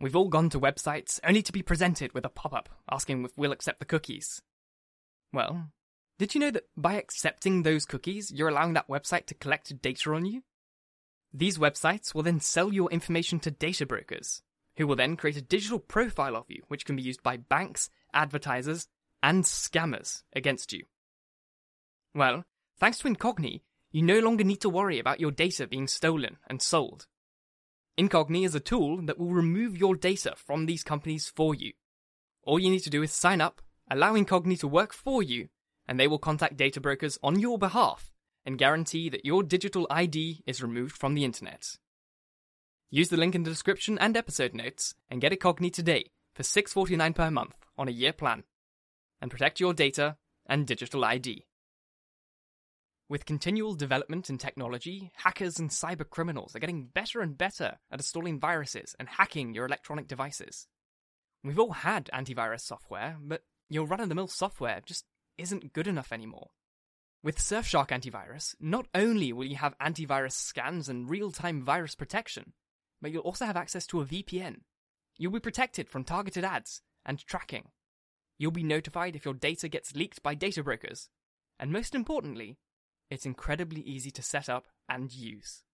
We've all gone to websites only to be presented with a pop up asking if we'll accept the cookies. Well, did you know that by accepting those cookies, you're allowing that website to collect data on you? These websites will then sell your information to data brokers, who will then create a digital profile of you, which can be used by banks, advertisers, and scammers against you. Well, thanks to Incogni, you no longer need to worry about your data being stolen and sold. Incogni is a tool that will remove your data from these companies for you. All you need to do is sign up, allow Incogni to work for you, and they will contact data brokers on your behalf and guarantee that your digital ID is removed from the internet. Use the link in the description and episode notes and get Incogni today for $6.49 per month on a year plan. And protect your data and digital ID. With continual development in technology, hackers and cyber criminals are getting better and better at installing viruses and hacking your electronic devices. We've all had antivirus software, but your run of the mill software just isn't good enough anymore. With Surfshark Antivirus, not only will you have antivirus scans and real time virus protection, but you'll also have access to a VPN. You'll be protected from targeted ads and tracking. You'll be notified if your data gets leaked by data brokers. And most importantly, it's incredibly easy to set up and use.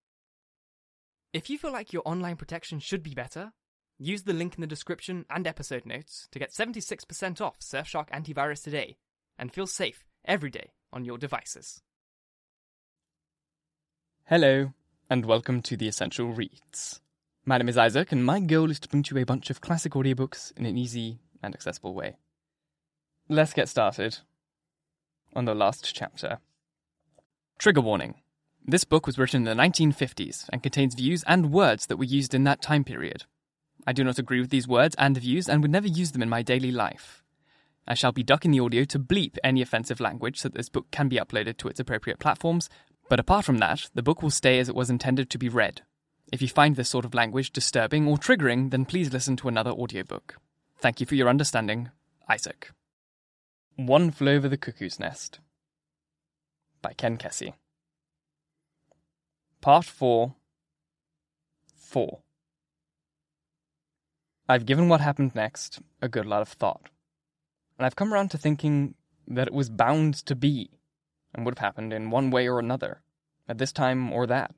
If you feel like your online protection should be better, use the link in the description and episode notes to get 76% off Surfshark Antivirus today and feel safe every day on your devices. Hello, and welcome to the Essential Reads. My name is Isaac, and my goal is to bring to you a bunch of classic audiobooks in an easy and accessible way. Let's get started on the last chapter. Trigger warning. This book was written in the 1950s and contains views and words that were used in that time period. I do not agree with these words and views and would never use them in my daily life. I shall be ducking the audio to bleep any offensive language so that this book can be uploaded to its appropriate platforms, but apart from that, the book will stay as it was intended to be read. If you find this sort of language disturbing or triggering, then please listen to another audiobook. Thank you for your understanding, Isaac. One Flew Over the Cuckoo's Nest by Ken Kesey. Part 4 4. I've given what happened next a good lot of thought, and I've come around to thinking that it was bound to be, and would have happened in one way or another, at this time or that,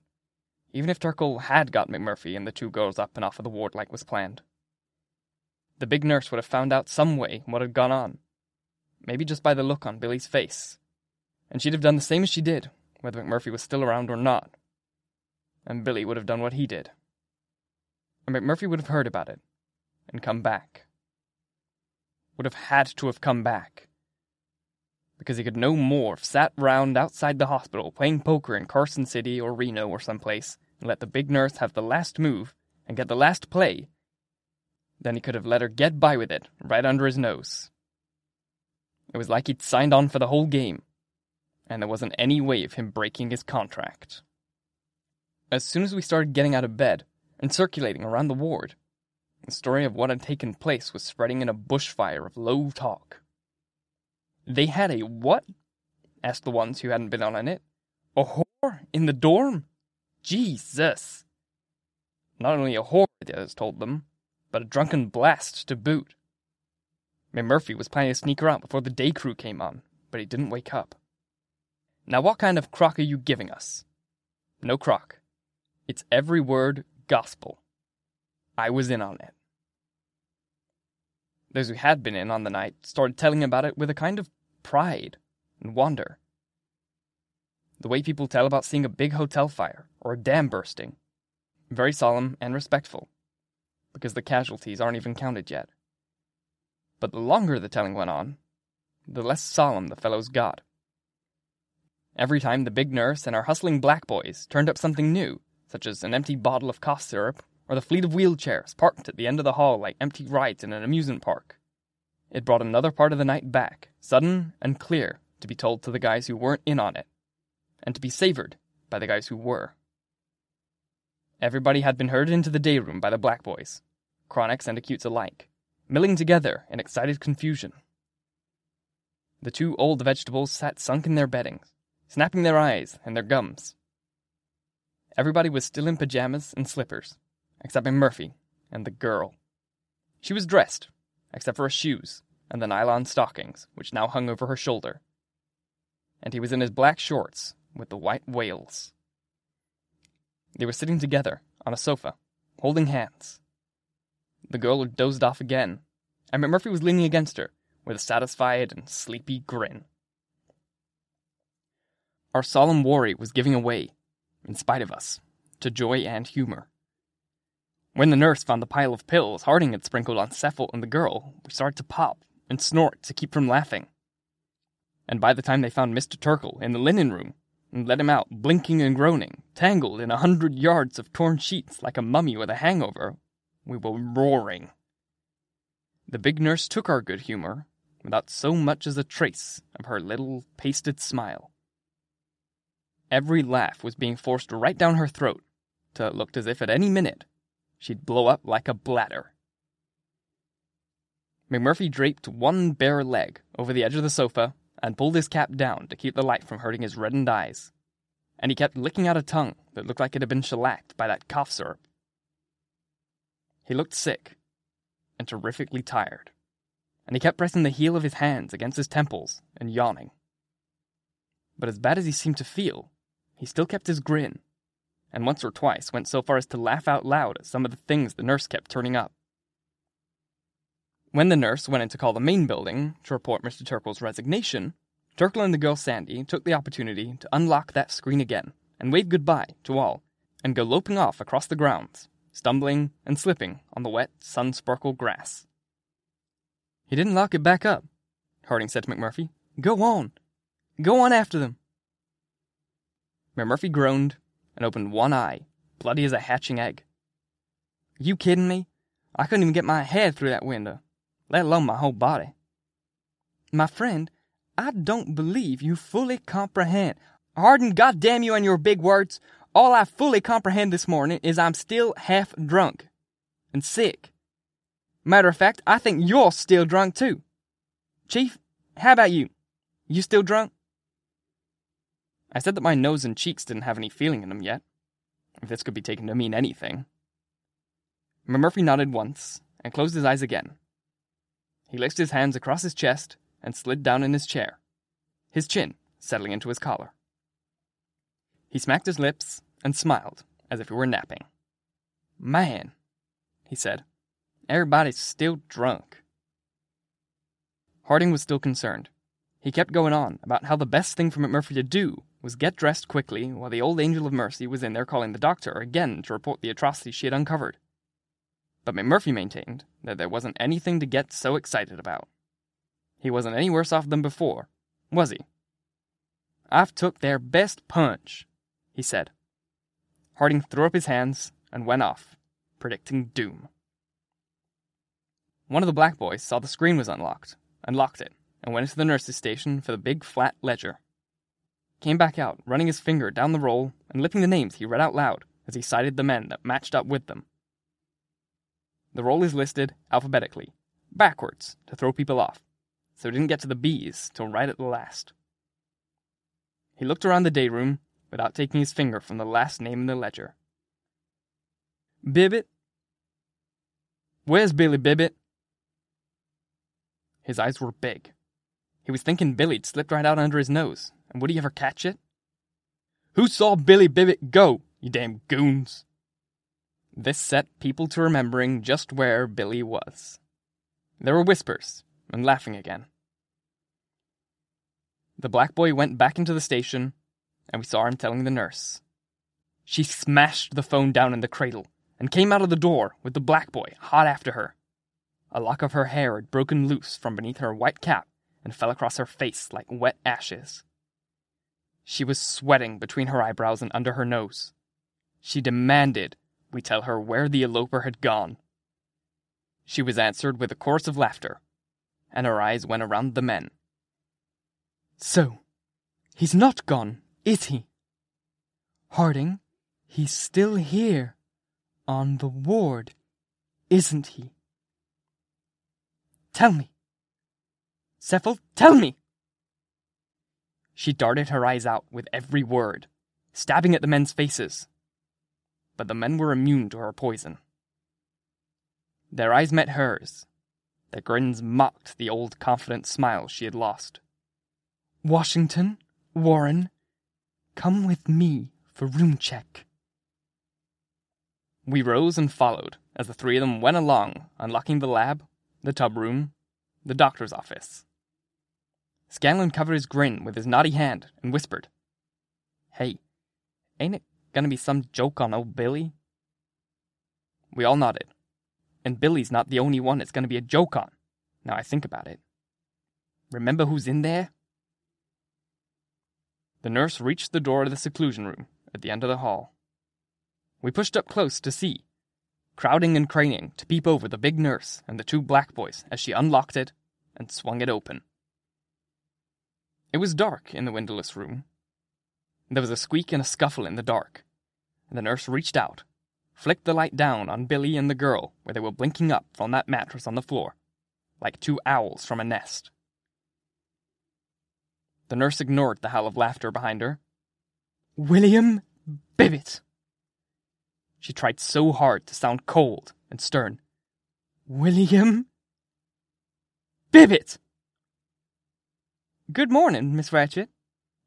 even if Turkle had got McMurphy and the two girls up and off of the ward like was planned. The big nurse would have found out some way what had gone on, maybe just by the look on Billy's face, and she'd have done the same as she did, whether McMurphy was still around or not. And Billy would have done what he did. And McMurphy would have heard about it, and come back. Would have had to have come back. Because he could no more have sat round outside the hospital playing poker in Carson City or Reno or someplace, and let the big nurse have the last move and get the last play, than he could have let her get by with it right under his nose. It was like he'd signed on for the whole game, and there wasn't any way of him breaking his contract. As soon as we started getting out of bed and circulating around the ward, the story of what had taken place was spreading in a bushfire of low talk. They had a what? asked the ones who hadn't been on it. A whore in the dorm? Jesus! Not only a whore, the others told them, but a drunken blast to boot. McMurphy was planning to sneak her out before the day crew came on, but he didn't wake up. Now, what kind of crock are you giving us? No crock. It's every word gospel. I was in on it. Those who had been in on the night started telling about it with a kind of pride and wonder. The way people tell about seeing a big hotel fire or a dam bursting. Very solemn and respectful, because the casualties aren't even counted yet. But the longer the telling went on, the less solemn the fellows got. Every time the big nurse and our hustling black boys turned up something new, such as an empty bottle of cough syrup or the fleet of wheelchairs parked at the end of the hall like empty rides in an amusement park, it brought another part of the night back, sudden and clear, to be told to the guys who weren't in on it, and to be savored by the guys who were. Everybody had been herded into the day room by the black boys, chronics and acutes alike, milling together in excited confusion. The two old vegetables sat sunk in their beddings, snapping their eyes and their gums. Everybody was still in pajamas and slippers, except Murphy and the girl, She was dressed, except for her shoes and the nylon stockings which now hung over her shoulder. And he was in his black shorts with the white whales. They were sitting together on a sofa, holding hands. The girl had dozed off again, and McMurphy was leaning against her with a satisfied and sleepy grin. Our solemn worry was giving away, in spite of us, to joy and humor. When the nurse found the pile of pills Harding had sprinkled on Sefelt and the girl, we started to pop and snort to keep from laughing. And by the time they found Mr. Turkle in the linen room and let him out, blinking and groaning, tangled in a hundred yards of torn sheets like a mummy with a hangover, we were roaring. The big nurse took our good humor without so much as a trace of her little pasted smile. Every laugh was being forced right down her throat, till it looked as if at any minute she'd blow up like a bladder. McMurphy draped one bare leg over the edge of the sofa and pulled his cap down to keep the light from hurting his reddened eyes. And he kept licking out a tongue that looked like it had been shellacked by that cough syrup. He looked sick and terrifically tired, and he kept pressing the heel of his hands against his temples and yawning. But as bad as he seemed to feel, he still kept his grin, and once or twice went so far as to laugh out loud at some of the things the nurse kept turning up. When the nurse went in to call the main building to report Mr. Turkle's resignation, Turkle and the girl Sandy took the opportunity to unlock that screen again and wave goodbye to all and go loping off across the grounds, stumbling and slipping on the wet, sun sparkled grass. He didn't lock it back up, Harding said to McMurphy. Go on. Go on after them. McMurphy groaned and opened one eye, bloody as a hatching egg. You kidding me? I couldn't even get my head through that window let alone my whole body. My friend, I don't believe you fully comprehend. Harding, goddamn you and your big words. All I fully comprehend this morning is I'm still half drunk and sick. Matter of fact, I think you're still drunk too. Chief, how about you? You still drunk? I said that my nose and cheeks didn't have any feeling in them yet, if this could be taken to mean anything. McMurphy nodded once and closed his eyes again. He laced his hands across his chest and slid down in his chair, his chin settling into his collar. He smacked his lips and smiled as if he were napping. Man, he said, everybody's still drunk. Harding was still concerned. He kept going on about how the best thing for McMurphy to do was get dressed quickly while the old angel of mercy was in there calling the doctor again to report the atrocity she had uncovered. But McMurphy maintained that there wasn't anything to get so excited about. He wasn't any worse off than before, was he? I've took their best punch, he said. Harding threw up his hands and went off, predicting doom. One of the black boys saw the screen was unlocked, unlocked it, and went into the nurse's station for the big flat ledger. Came back out, running his finger down the roll and lipping the names he read out loud as he cited the men that matched up with them the roll is listed alphabetically, backwards, to throw people off, so he didn't get to the B's till right at the last. He looked around the day room without taking his finger from the last name in the ledger. Bibbit? Where's Billy Bibbit? His eyes were big. He was thinking Billy'd slipped right out under his nose, and would he ever catch it? Who saw Billy Bibbit go, you damn goons? This set people to remembering just where Billy was. There were whispers, and laughing again. The black boy went back into the station, and we saw him telling the nurse. She smashed the phone down in the cradle and came out of the door with the black boy hot after her. A lock of her hair had broken loose from beneath her white cap and fell across her face like wet ashes. She was sweating between her eyebrows and under her nose. She demanded we tell her where the eloper had gone. She was answered with a chorus of laughter, and her eyes went around the men. So, he's not gone, is he? Harding, he's still here, on the ward, isn't he? Tell me. Sefelt, tell me! She darted her eyes out with every word, stabbing at the men's faces but the men were immune to her poison. Their eyes met hers. Their grins mocked the old confident smile she had lost. Washington, Warren, come with me for room check. We rose and followed as the three of them went along, unlocking the lab, the tub room, the doctor's office. Scanlon covered his grin with his knotty hand and whispered, Hey, ain't it gonna be some joke on old Billy? We all nodded. And Billy's not the only one it's gonna be a joke on, now I think about it. Remember who's in there? The nurse reached the door of the seclusion room at the end of the hall. We pushed up close to see, crowding and craning to peep over the big nurse and the two black boys as she unlocked it and swung it open. It was dark in the windowless room. There was a squeak and a scuffle in the dark, the nurse reached out, flicked the light down on Billy and the girl where they were blinking up from that mattress on the floor, like two owls from a nest. The nurse ignored the howl of laughter behind her. William Bibbit! She tried so hard to sound cold and stern. William Bibbit! Good morning, Miss Ratched,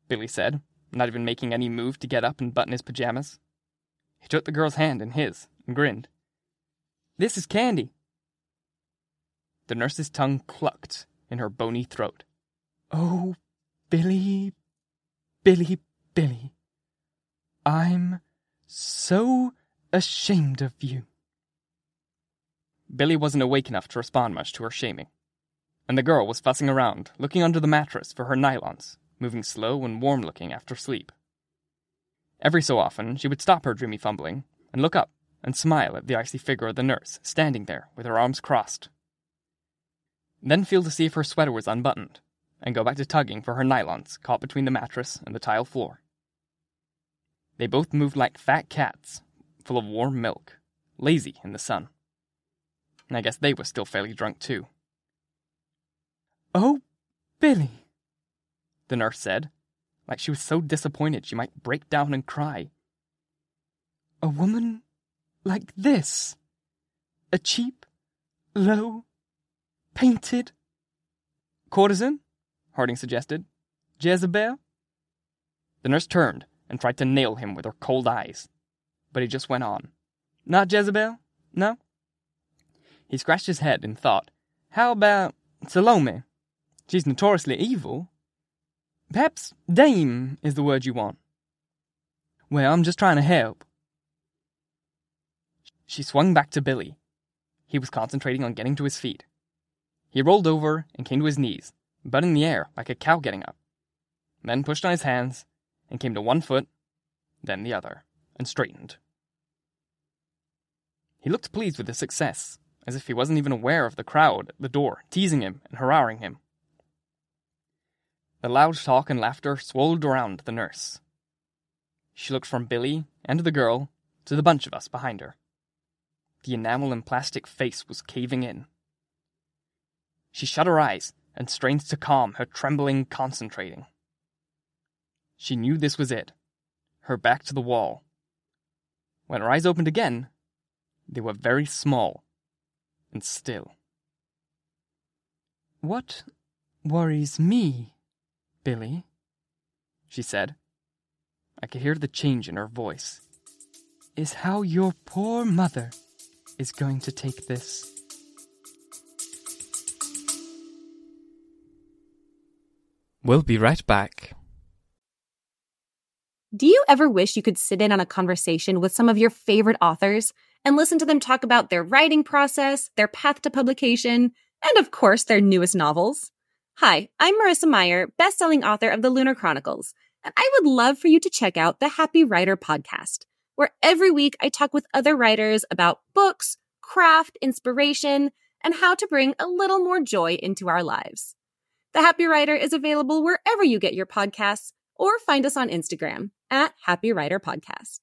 Billy said, not even making any move to get up and button his pajamas. He took the girl's hand in his and grinned. This is Candy. The nurse's tongue clucked in her bony throat. Oh, Billy, Billy, Billy. I'm so ashamed of you. Billy wasn't awake enough to respond much to her shaming, and the girl was fussing around, looking under the mattress for her nylons, moving slow and warm looking after sleep. Every so often, she would stop her dreamy fumbling and look up and smile at the icy figure of the nurse standing there with her arms crossed. Then feel to see if her sweater was unbuttoned, and go back to tugging for her nylons caught between the mattress and the tile floor. They both moved like fat cats, full of warm milk, lazy in the sun. And I guess they were still fairly drunk, too. Oh, Billy, the nurse said, like she was so disappointed she might break down and cry. A woman like this? A cheap, low, painted courtesan? Harding suggested. Jezebel? The nurse turned and tried to nail him with her cold eyes, but he just went on. Not Jezebel? No? He scratched his head and thought, How about Salome? She's notoriously evil. Perhaps dame is the word you want. Well, I'm just trying to help. She swung back to Billy. He was concentrating on getting to his feet. He rolled over and came to his knees, butt in the air like a cow getting up, then pushed on his hands and came to one foot, then the other, and straightened. He looked pleased with his success, as if he wasn't even aware of the crowd at the door teasing him and hurrahing him. The loud talk and laughter swirled around the nurse. She looked from Billy and the girl to the bunch of us behind her. The enamel and plastic face was caving in. She shut her eyes and strained to calm her trembling concentrating. She knew this was it, her back to the wall. When her eyes opened again, they were very small and still. What worries me, Billy, she said. I could hear the change in her voice. Is how your poor mother is going to take this. We'll be right back. Do you ever wish you could sit in on a conversation with some of your favorite authors and listen to them talk about their writing process, their path to publication, and of course, their newest novels? Hi, I'm Marissa Meyer, best-selling author of The Lunar Chronicles, and I would love for you to check out the Happy Writer podcast, where every week I talk with other writers about books, craft, inspiration, and how to bring a little more joy into our lives. The Happy Writer is available wherever you get your podcasts or find us on Instagram at Happy Writer Podcast.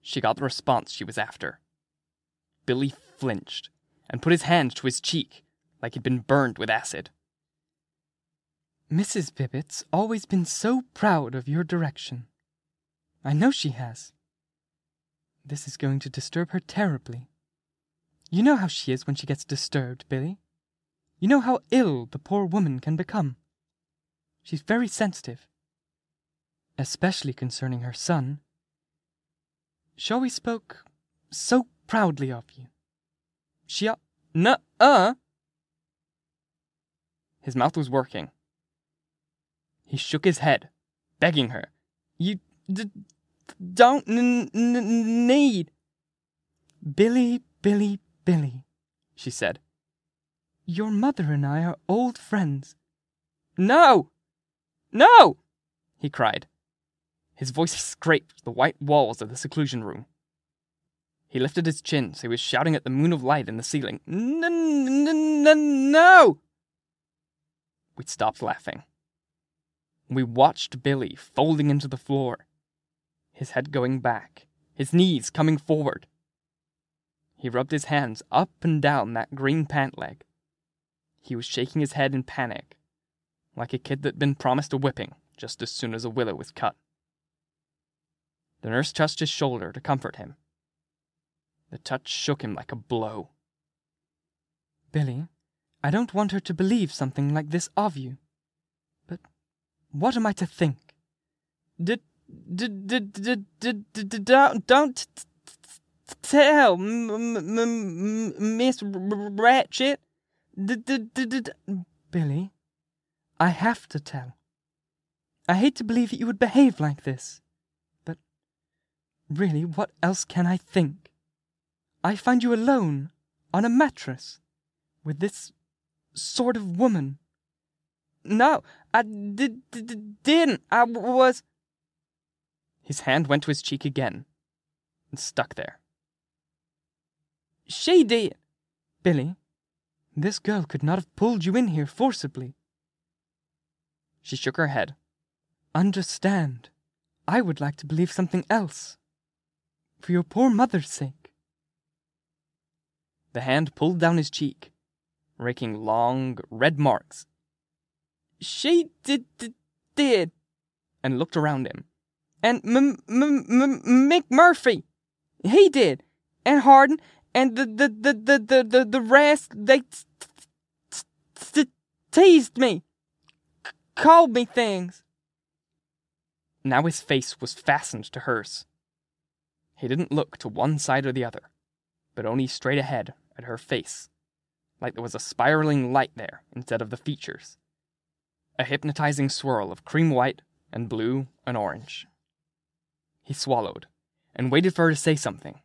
She got the response she was after. Billy flinched and put his hand to his cheek like he'd been burned with acid. Mrs. Bibbit's always been so proud of your direction. I know she has. This is going to disturb her terribly. You know how she is when she gets disturbed, Billy. You know how ill the poor woman can become. She's very sensitive, especially concerning her son. Shawi spoke so proudly of you. She. Nuh uh! His mouth was working. He shook his head, begging her. You d- don't n- n- need. Billy, Billy, Billy, she said. Your mother and I are old friends. No! No! he cried. His voice scraped the white walls of the seclusion room. He lifted his chin so he was shouting at the moon of light in the ceiling. No! No! We stopped laughing. We watched Billy folding into the floor, his head going back, his knees coming forward. He rubbed his hands up and down that green pant leg. He was shaking his head in panic, like a kid that'd been promised a whipping just as soon as a willow was cut. The nurse touched his shoulder to comfort him. The touch shook him like a blow. Billy, I don't want her to believe something like this of you. But what am I to think? D- d- d- d- d- d- d- don't don't tell Miss Ratched. Billy, I have to tell. I hate to believe that you would behave like this, but really, what else can I think? I find you alone on a mattress with this sort of woman. No, I d- d- d- didn't. I w- was. His hand went to his cheek again and stuck there. She did. Billy, this girl could not have pulled you in here forcibly. She shook her head. Understand, I would like to believe something else. For your poor mother's sake. The hand pulled down his cheek, raking long, red marks. She did, did, did, and looked around him. And M- M- M- McMurphy, he did, and Harding, and the the the the the the, the rest they t- t- t- teased me, c- called me things. Now his face was fastened to hers. He didn't look to one side or the other, but only straight ahead at her face, like there was a spiraling light there instead of the features. A hypnotizing swirl of cream white and blue and orange. He swallowed and waited for her to say something,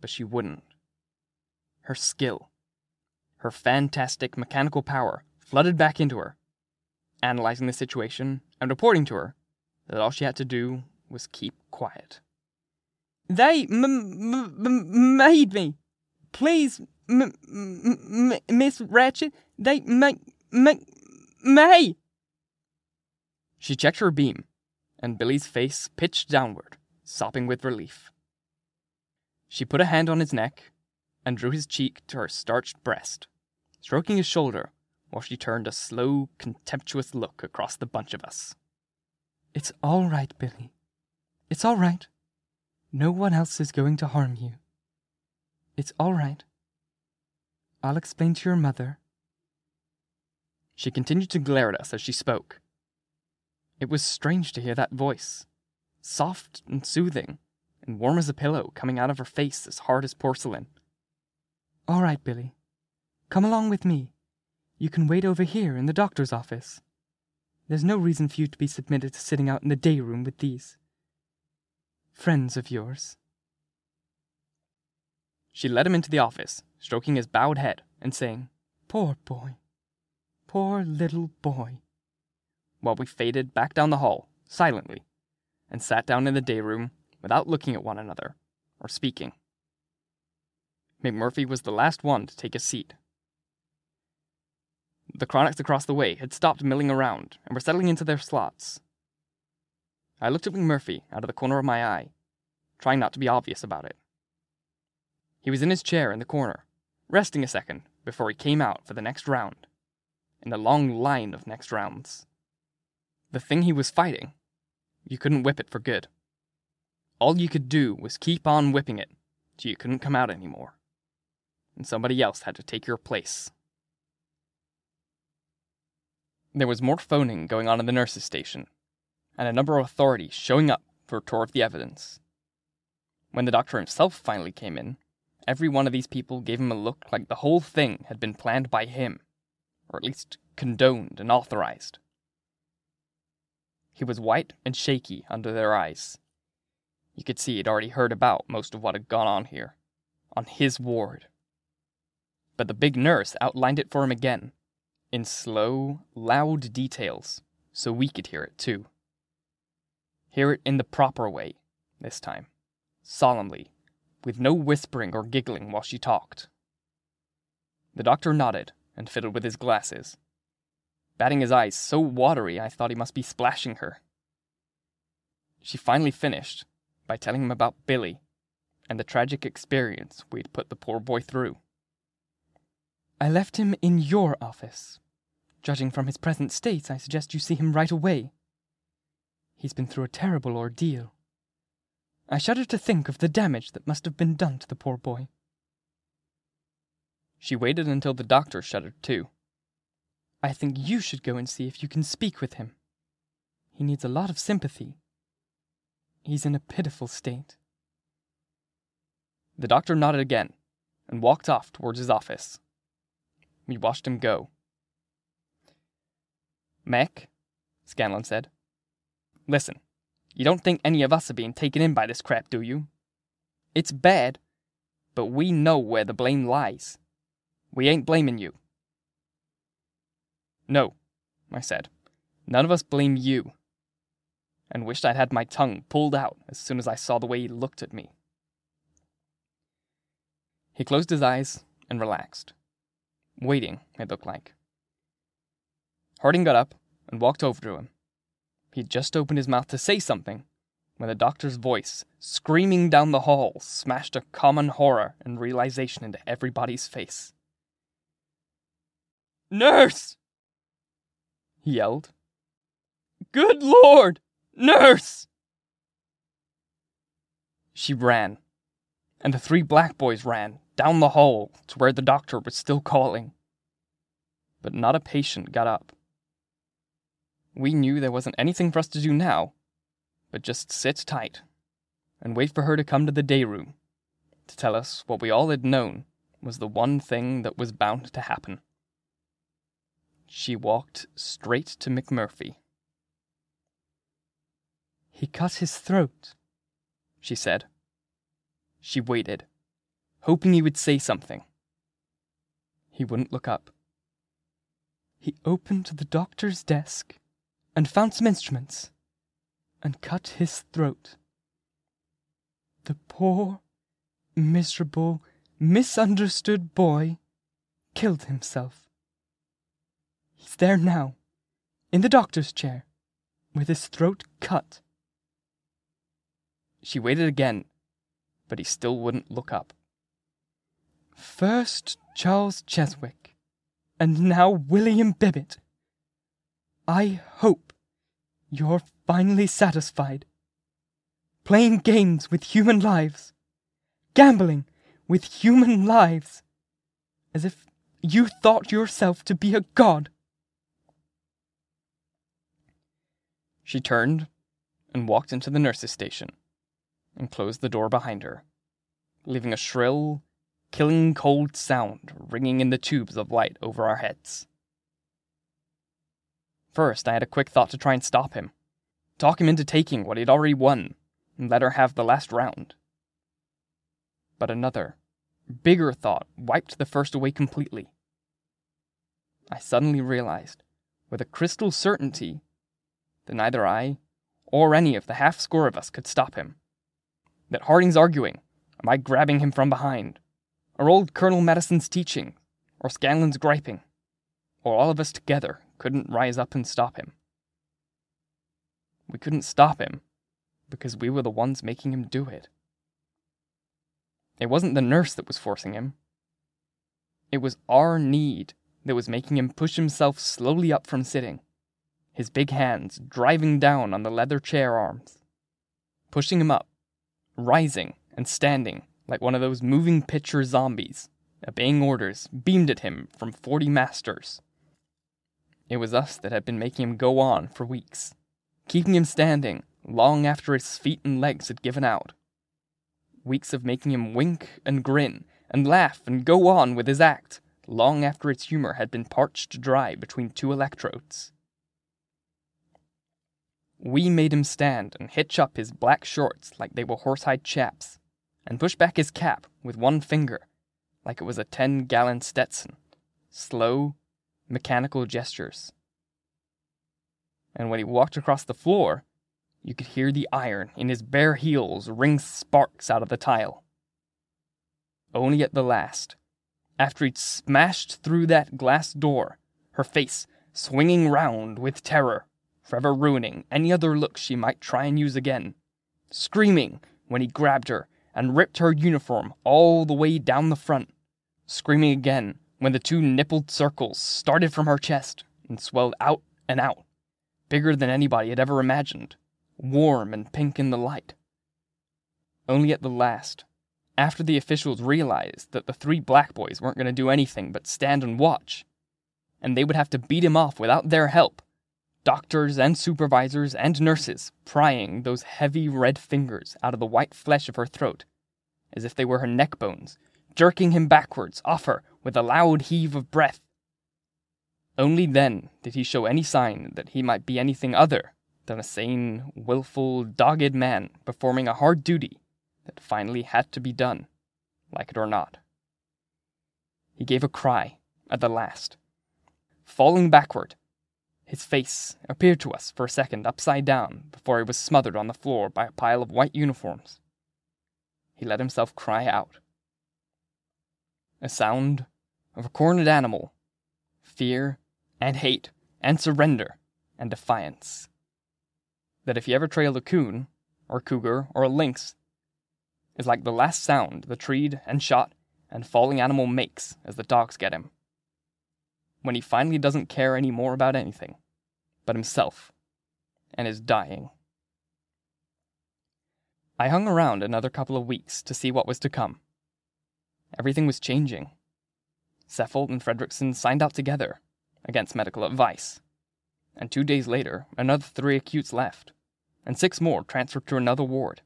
but she wouldn't. Her skill, her fantastic mechanical power flooded back into her, analyzing the situation and reporting to her that all she had to do was keep quiet. They m- m- m- made me. Please, m- m- Miss Ratched, they make make me. She checked her beam, and Billy's face pitched downward, sopping with relief. She put a hand on his neck and drew his cheek to her starched breast, stroking his shoulder while she turned a slow, contemptuous look across the bunch of us. It's all right, Billy. It's all right. No one else is going to harm you. It's all right. I'll explain to your mother. She continued to glare at us as she spoke. It was strange to hear that voice, soft and soothing, and warm as a pillow, coming out of her face as hard as porcelain. All right, Billy. Come along with me. You can wait over here in the doctor's office. There's no reason for you to be submitted to sitting out in the day room with these friends of yours. She led him into the office, stroking his bowed head and saying, Poor boy. Poor little boy. While we faded back down the hall, silently, and sat down in the day room without looking at one another or speaking. McMurphy was the last one to take a seat. The chronics across the way had stopped milling around and were settling into their slots. I looked at McMurphy out of the corner of my eye, trying not to be obvious about it. He was in his chair in the corner, resting a second before he came out for the next round, in a long line of next rounds. The thing he was fighting, you couldn't whip it for good. all you could do was keep on whipping it till you couldn't come out anymore. And somebody else had to take your place. There was more phoning going on in the nurses' station, and a number of authorities showing up for a tour of the evidence. When the doctor himself finally came in, every one of these people gave him a look like the whole thing had been planned by him, or at least condoned and authorized. He was white and shaky under their eyes. You could see he'd already heard about most of what had gone on here, on his ward. But the big nurse outlined it for him again, in slow, loud details, so we could hear it too. Hear it in the proper way, this time, solemnly, with no whispering or giggling while she talked. The doctor nodded and fiddled with his glasses, batting his eyes so watery I thought he must be splashing her. She finally finished by telling him about Billy and the tragic experience we'd put the poor boy through. I left him in your office. Judging from his present state, I suggest you see him right away. He's been through a terrible ordeal. I shudder to think of the damage that must have been done to the poor boy. She waited until the doctor shuddered too. I think you should go and see if you can speak with him. He needs a lot of sympathy. He's in a pitiful state. The doctor nodded again and walked off towards his office. We watched him go. Mac, Scanlon said, listen, you don't think any of us are being taken in by this crap, do you? It's bad, but we know where the blame lies. We ain't blaming you. No, I said. None of us blame you. And wished I'd had my tongue pulled out as soon as I saw the way he looked at me. He closed his eyes and relaxed. Waiting, it looked like. Harding got up and walked over to him. He'd just opened his mouth to say something when the doctor's voice, screaming down the hall, smashed a common horror and realization into everybody's face. Nurse! He yelled. Good Lord! Nurse! She ran, and the three black boys ran down the hall to where the doctor was still calling. But not a patient got up. We knew there wasn't anything for us to do now, but just sit tight and wait for her to come to the day room to tell us what we all had known was the one thing that was bound to happen. She walked straight to McMurphy. He cut his throat, she said. She waited, hoping he would say something. He wouldn't look up. He opened the doctor's desk and found some instruments and cut his throat. The poor, miserable, misunderstood boy killed himself. He's there now, in the doctor's chair, with his throat cut. She waited again, but he still wouldn't look up. First Charles Cheswick, and now William Bibbit. I hope you're finally satisfied. Playing games with human lives, gambling with human lives, as if you thought yourself to be a god. She turned and walked into the nurse's station and closed the door behind her, leaving a shrill, killing cold sound ringing in the tubes of light over our heads. First, I had a quick thought to try and stop him, talk him into taking what he'd already won, and let her have the last round. But another, bigger thought wiped the first away completely. I suddenly realized, with a crystal certainty, that neither I or any of the half score of us could stop him. That Harding's arguing, or my grabbing him from behind, or old Colonel Madison's teaching, or Scanlon's griping, or all of us together couldn't rise up and stop him. We couldn't stop him because we were the ones making him do it. It wasn't the nurse that was forcing him. It was our need that was making him push himself slowly up from sitting, his big hands driving down on the leather chair arms, pushing him up rising and standing like one of those moving picture zombies, obeying orders beamed at him from forty masters. It was us that had been making him go on for weeks, keeping him standing long after his feet and legs had given out. Weeks of making him wink and grin and laugh and go on with his act long after its humor had been parched dry between two electrodes. We made him stand and hitch up his black shorts like they were horsehide chaps, and push back his cap with one finger, like it was a ten gallon Stetson. Slow, mechanical gestures. And when he walked across the floor, you could hear the iron in his bare heels ring sparks out of the tile. Only at the last, after he'd smashed through that glass door, her face swinging round with terror, forever ruining any other look she might try and use again, screaming when he grabbed her and ripped her uniform all the way down the front, screaming again when the two nippled circles started from her chest and swelled out and out, bigger than anybody had ever imagined, warm and pink in the light. Only at the last, after the officials realized that the three black boys weren't going to do anything but stand and watch, and they would have to beat him off without their help, doctors and supervisors and nurses prying those heavy red fingers out of the white flesh of her throat, as if they were her neck bones, jerking him backwards off her with a loud heave of breath. Only then did he show any sign that he might be anything other than a sane, wilful, dogged man performing a hard duty that finally had to be done, like it or not. He gave a cry at the last. Falling backward, his face appeared to us for a second upside down before he was smothered on the floor by a pile of white uniforms. He let himself cry out. A sound of a cornered animal, fear and hate and surrender and defiance. That if you ever trail a coon, or a cougar, or a lynx, is like the last sound the treed and shot and falling animal makes as the dogs get him. When he finally doesn't care any more about anything but himself and is dying. I hung around another couple of weeks to see what was to come. Everything was changing. Sefelt and Fredrickson signed out together, against medical advice. And two days later, another three acutes left, and six more transferred to another ward.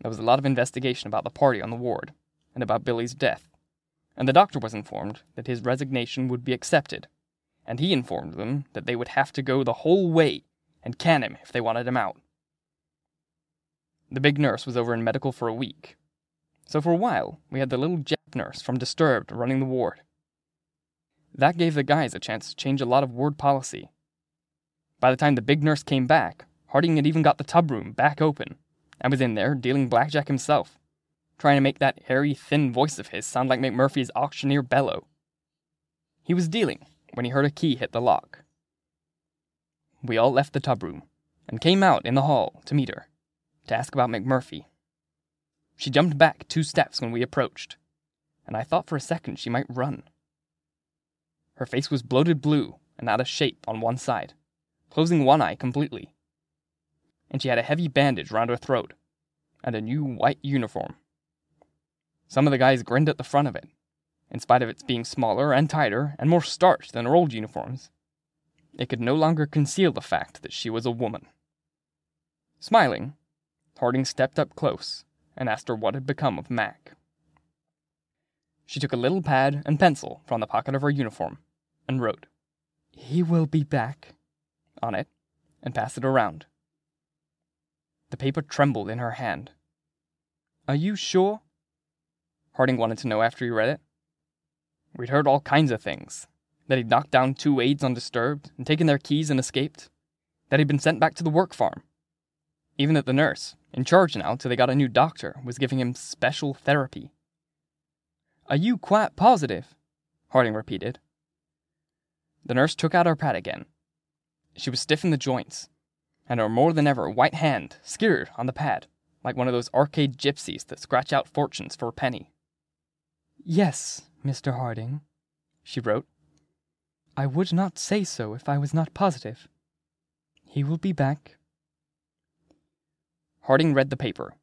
There was a lot of investigation about the party on the ward, and about Billy's death, and the doctor was informed that his resignation would be accepted, and he informed them that they would have to go the whole way and can him if they wanted him out. The big nurse was over in medical for a week, so for a while we had the little Jap nurse from Disturbed running the ward. That gave the guys a chance to change a lot of ward policy. By the time the big nurse came back, Harding had even got the tub room back open and was in there dealing blackjack himself, trying to make that airy, thin voice of his sound like McMurphy's auctioneer bellow. He was dealing when he heard a key hit the lock. We all left the tub room and came out in the hall to meet her, to ask about McMurphy. She jumped back two steps when we approached, and I thought for a second she might run. Her face was bloated blue and out of shape on one side, closing one eye completely and she had a heavy bandage round her throat, and a new white uniform. Some of the guys grinned at the front of it, in spite of its being smaller and tighter and more starched than her old uniforms. It could no longer conceal the fact that she was a woman. Smiling, Harding stepped up close and asked her what had become of Mac. She took a little pad and pencil from the pocket of her uniform and wrote, He will be back, on it, and passed it around. The paper trembled in her hand. Are you sure? Harding wanted to know after he read it. We'd heard all kinds of things that he'd knocked down two aides undisturbed and taken their keys and escaped, that he'd been sent back to the work farm. Even that the nurse, in charge now till they got a new doctor, was giving him special therapy. Are you quite positive? Harding repeated. The nurse took out her pad again. She was stiff in the joints, and her more than ever white hand skittered on the pad, like one of those arcade gypsies that scratch out fortunes for a penny. Yes, Mr. Harding, she wrote. I would not say so if I was not positive. He will be back. Harding read the paper,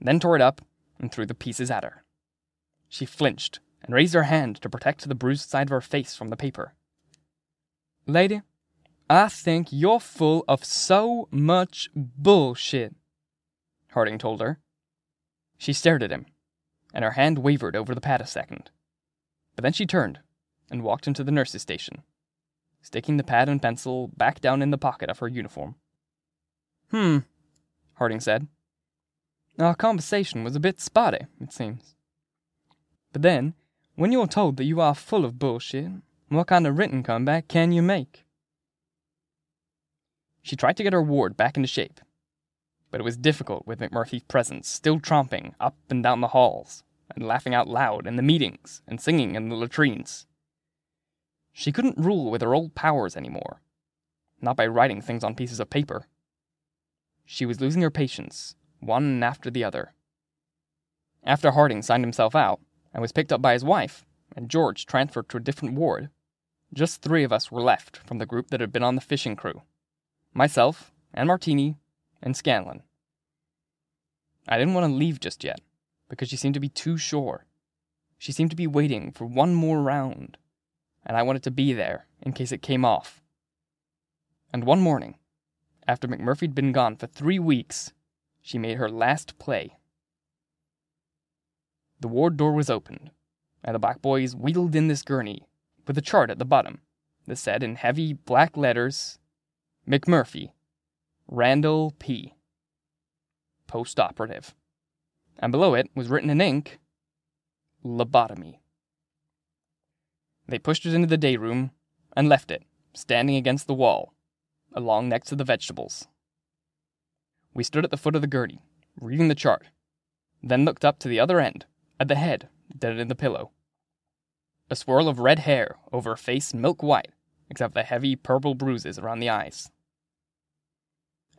then tore it up and threw the pieces at her. She flinched and raised her hand to protect the bruised side of her face from the paper. Lady, I think you're full of so much bullshit, Harding told her. She stared at him, and her hand wavered over the pad a second. But then she turned and walked into the nurse's station, sticking the pad and pencil back down in the pocket of her uniform. Hmm, Harding said. Our conversation was a bit spotty, it seems. But then, when you're told that you are full of bullshit, what kind of written comeback can you make? She tried to get her ward back into shape, but it was difficult with McMurphy's presence still tromping up and down the halls, and laughing out loud in the meetings and singing in the latrines. She couldn't rule with her old powers anymore, not by writing things on pieces of paper. She was losing her patience, one after the other. After Harding signed himself out and was picked up by his wife, and George transferred to a different ward, just three of us were left from the group that had been on the fishing crew myself, and Martini, and Scanlon. I didn't want to leave just yet, because she seemed to be too sure. She seemed to be waiting for one more round, and I wanted to be there in case it came off. And one morning, after McMurphy'd been gone for three weeks, she made her last play. The ward door was opened, and the black boys wheeled in this gurney with a chart at the bottom that said in heavy black letters McMurphy, Randall P. Post operative. And below it was written in ink Lobotomy. They pushed it into the day room and left it, standing against the wall, along next to the vegetables. We stood at the foot of the gurney, reading the chart, then looked up to the other end, at the head, dead in the pillow. A swirl of red hair over a face milk white, except the heavy purple bruises around the eyes.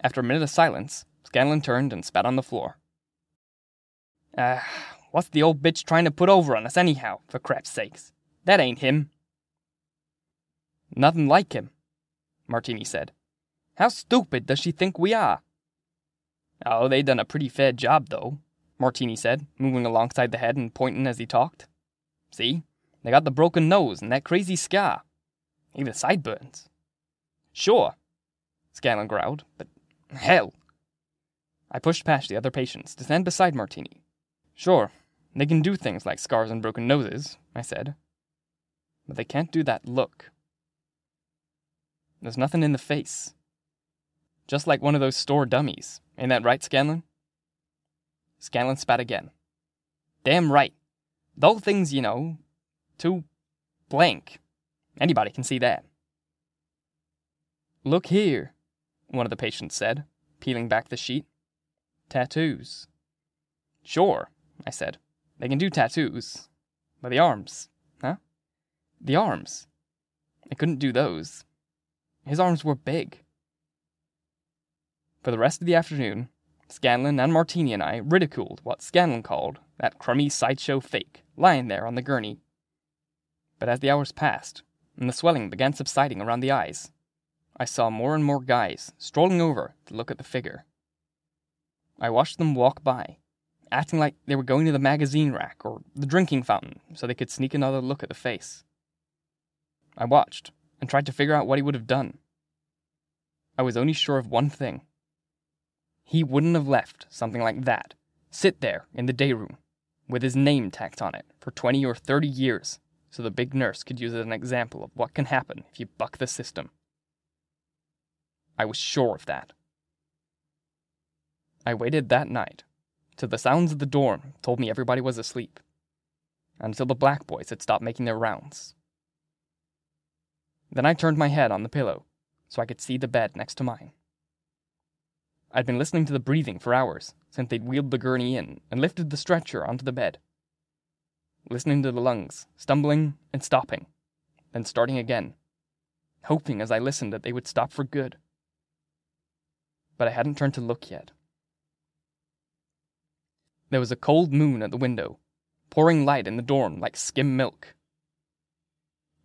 After a minute of silence, Scanlon turned and spat on the floor. Ah, uh, what's the old bitch trying to put over on us anyhow, for crap's sakes? That ain't him. Nothing like him, Martini said. How stupid does she think we are? Oh, they done a pretty fair job, though, Martini said, moving alongside the head and pointing as he talked. See? They got the broken nose and that crazy scar. Even sideburns. Sure, Scanlon growled, but Hell! I pushed past the other patients to stand beside Martini. Sure, they can do things like scars and broken noses, I said. But they can't do that look. There's nothing in the face. Just like one of those store dummies. Ain't that right, Scanlon? Scanlon spat again. Damn right. The whole thing's, you know, too blank. Anybody can see that. Look here, one of the patients said, peeling back the sheet. Tattoos. Sure, I said. They can do tattoos. But the arms, huh? The arms. I couldn't do those. His arms were big. For the rest of the afternoon, Scanlon and Martini and I ridiculed what Scanlon called that crummy sideshow fake lying there on the gurney. But as the hours passed, and the swelling began subsiding around the eyes, I saw more and more guys strolling over to look at the figure. I watched them walk by, acting like they were going to the magazine rack or the drinking fountain so they could sneak another look at the face. I watched and tried to figure out what he would have done. I was only sure of one thing. He wouldn't have left something like that sit there in the day room with his name tacked on it for 20 or 30 years so the big nurse could use it as an example of what can happen if you buck the system. I was sure of that. I waited that night till the sounds of the dorm told me everybody was asleep, until the black boys had stopped making their rounds. Then I turned my head on the pillow so I could see the bed next to mine. I'd been listening to the breathing for hours since they'd wheeled the gurney in and lifted the stretcher onto the bed. Listening to the lungs, stumbling and stopping, then starting again, hoping as I listened that they would stop for good but I hadn't turned to look yet. There was a cold moon at the window, pouring light in the dorm like skim milk.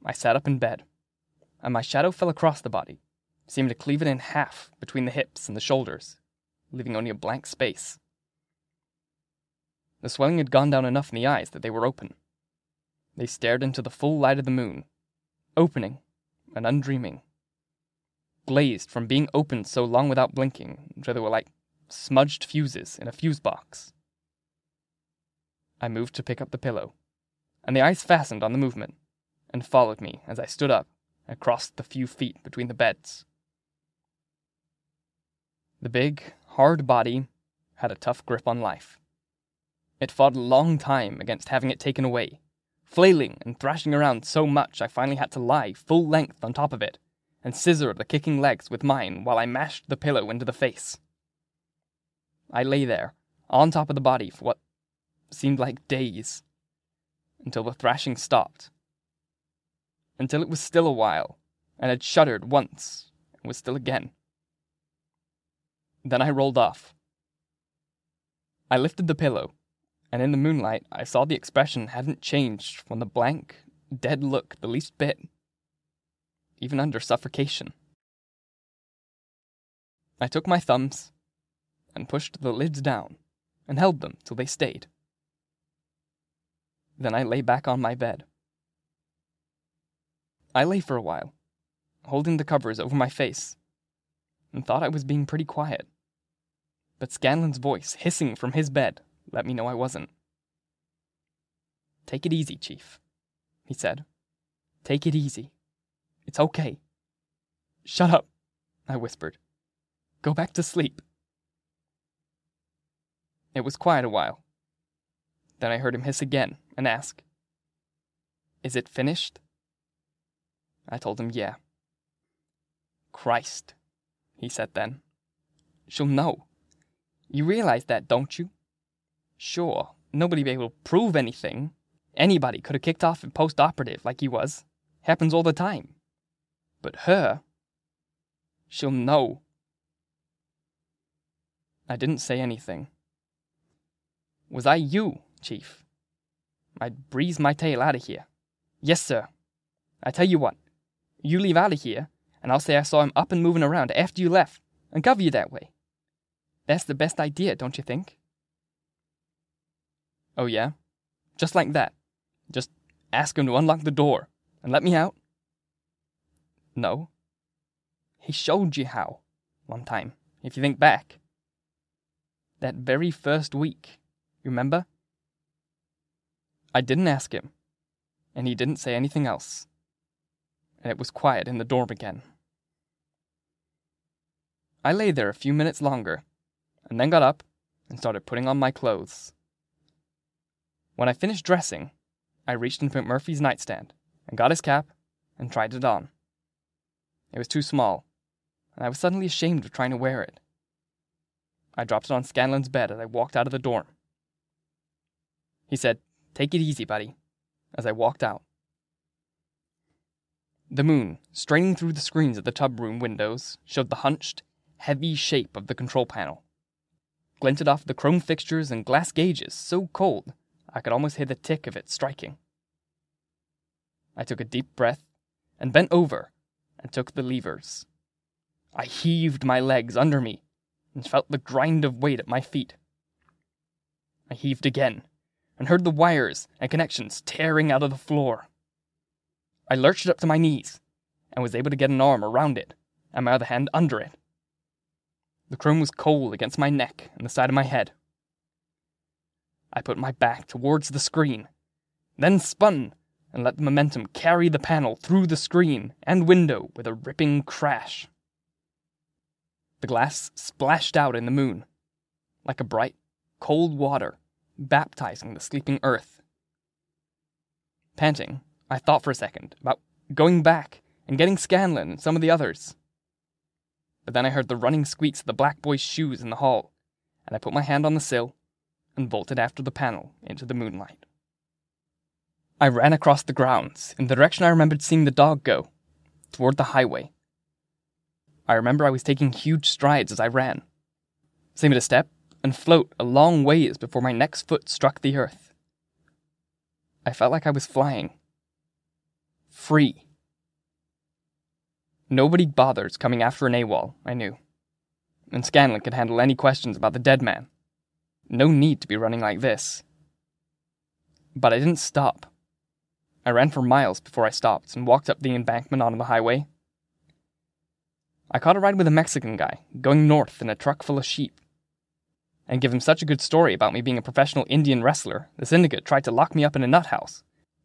I sat up in bed, and my shadow fell across the body, seemed to cleave it in half between the hips and the shoulders, leaving only a blank space. The swelling had gone down enough in the eyes that they were open. They stared into the full light of the moon, opening and undreaming. Glazed from being opened so long without blinking until they were like smudged fuses in a fuse box. I moved to pick up the pillow, and the eyes fastened on the movement and followed me as I stood up and crossed the few feet between the beds. The big, hard body had a tough grip on life. It fought a long time against having it taken away, flailing and thrashing around so much I finally had to lie full length on top of it and scissor the kicking legs with mine while I mashed the pillow into the face. I lay there, on top of the body for what seemed like days, until the thrashing stopped. Until it was still a while, and had shuddered once, and was still again. Then I rolled off. I lifted the pillow, and in the moonlight I saw the expression hadn't changed from the blank, dead look the least bit, even under suffocation. I took my thumbs and pushed the lids down and held them till they stayed. Then I lay back on my bed. I lay for a while, holding the covers over my face, and thought I was being pretty quiet. But Scanlon's voice, hissing from his bed, let me know I wasn't. Take it easy, Chief, he said. Take it easy. It's okay. Shut up, I whispered. Go back to sleep. It was quiet a while. Then I heard him hiss again and ask, Is it finished? I told him, Yeah. Christ, he said then. She'll know. You realize that, don't you? Sure, nobody be able to prove anything. Anybody could have kicked off in post operative like he was. Happens all the time. But her, she'll know. I didn't say anything. Was I you, Chief? I'd breeze my tail out of here. Yes, sir. I tell you what, you leave out of here, and I'll say I saw him up and moving around after you left, and cover you that way. That's the best idea, don't you think? Oh, yeah? Just like that. Just ask him to unlock the door and let me out? No. He showed you how, one time, if you think back. That very first week, you remember? I didn't ask him, and he didn't say anything else. And it was quiet in the dorm again. I lay there a few minutes longer, and then got up and started putting on my clothes. When I finished dressing, I reached into Murphy's nightstand and got his cap and tried it on. It was too small, and I was suddenly ashamed of trying to wear it. I dropped it on Scanlon's bed as I walked out of the dorm. He said, Take it easy, buddy, as I walked out. The moon, straining through the screens of the tub room windows, showed the hunched, heavy shape of the control panel. Glinted off the chrome fixtures and glass gauges so cold I could almost hear the tick of it striking. I took a deep breath and bent over and took the levers. I heaved my legs under me and felt the grind of weight at my feet. I heaved again and heard the wires and connections tearing out of the floor. I lurched up to my knees and was able to get an arm around it and my other hand under it. The chrome was cold against my neck and the side of my head. I put my back towards the screen, then spun and let the momentum carry the panel through the screen and window with a ripping crash. The glass splashed out in the moon, like a bright, cold water baptizing the sleeping earth. Panting, I thought for a second about going back and getting Scanlon and some of the others. But then I heard the running squeaks of the black boy's shoes in the hall, and I put my hand on the sill and bolted after the panel into the moonlight. I ran across the grounds in the direction I remembered seeing the dog go, toward the highway. I remember I was taking huge strides as I ran. Seemed to step and float a long ways before my next foot struck the earth. I felt like I was flying. Free. Nobody bothers coming after an AWOL, I knew. And Scanlon could handle any questions about the dead man. No need to be running like this, But I didn't stop. I ran for miles before I stopped and walked up the embankment onto the highway. I caught a ride with a Mexican guy, going north in a truck full of sheep. And give him such a good story about me being a professional Indian wrestler, the syndicate tried to lock me up in a nut house,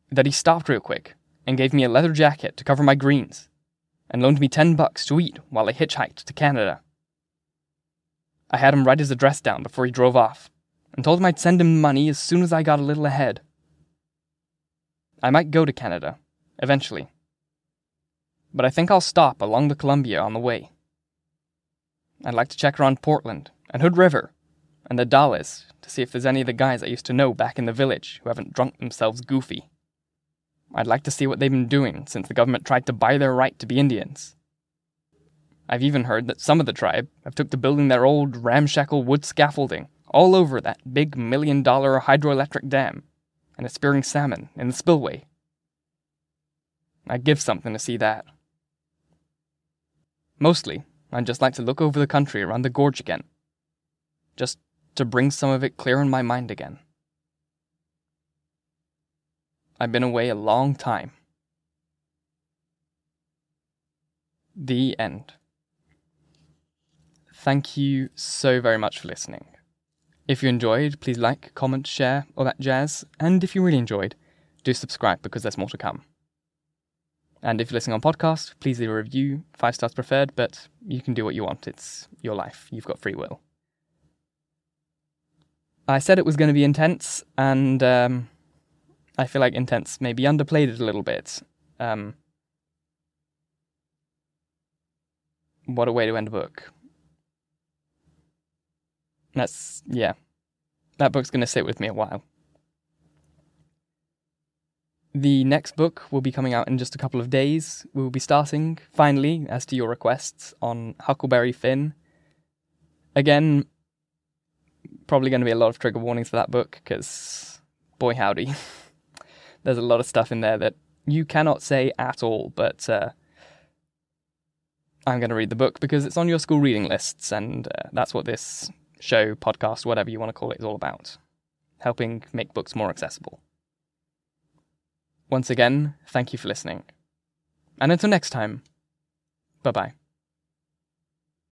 that he stopped real quick and gave me a leather jacket to cover my greens, and loaned me ten bucks to eat while I hitchhiked to Canada. I had him write his address down before he drove off, and told him I'd send him money as soon as I got a little ahead. I might go to Canada, eventually. But I think I'll stop along the Columbia on the way. I'd like to check around Portland and Hood River and the Dalles to see if there's any of the guys I used to know back in the village who haven't drunk themselves goofy. I'd like to see what they've been doing since the government tried to buy their right to be Indians. I've even heard that some of the tribe have took to building their old ramshackle wood scaffolding all over that big million dollar hydroelectric dam and is spearing salmon in the spillway. I'd give something to see that. Mostly, I'd just like to look over the country around the gorge again. Just to bring some of it clear in my mind again. I've been away a long time. The end. Thank you so very much for listening. If you enjoyed, please like, comment, share, all that jazz. And if you really enjoyed, do subscribe because there's more to come. And if you're listening on podcast, please leave a review, five stars preferred, but you can do what you want. It's your life. You've got free will. I said it was going to be intense, and um, I feel like intense maybe underplayed it a little bit. Um, what a way to end a book. That's, yeah. That book's going to sit with me a while. The next book will be coming out in just a couple of days. We will be starting, finally, as to your requests, on Huckleberry Finn. Again, probably going to be a lot of trigger warnings for that book, because, boy howdy, there's a lot of stuff in there that you cannot say at all, but uh, I'm going to read the book because it's on your school reading lists, and uh, that's what this show, podcast, whatever you want to call it, is all about. Helping make books more accessible. Once again, thank you for listening. And until next time, bye bye.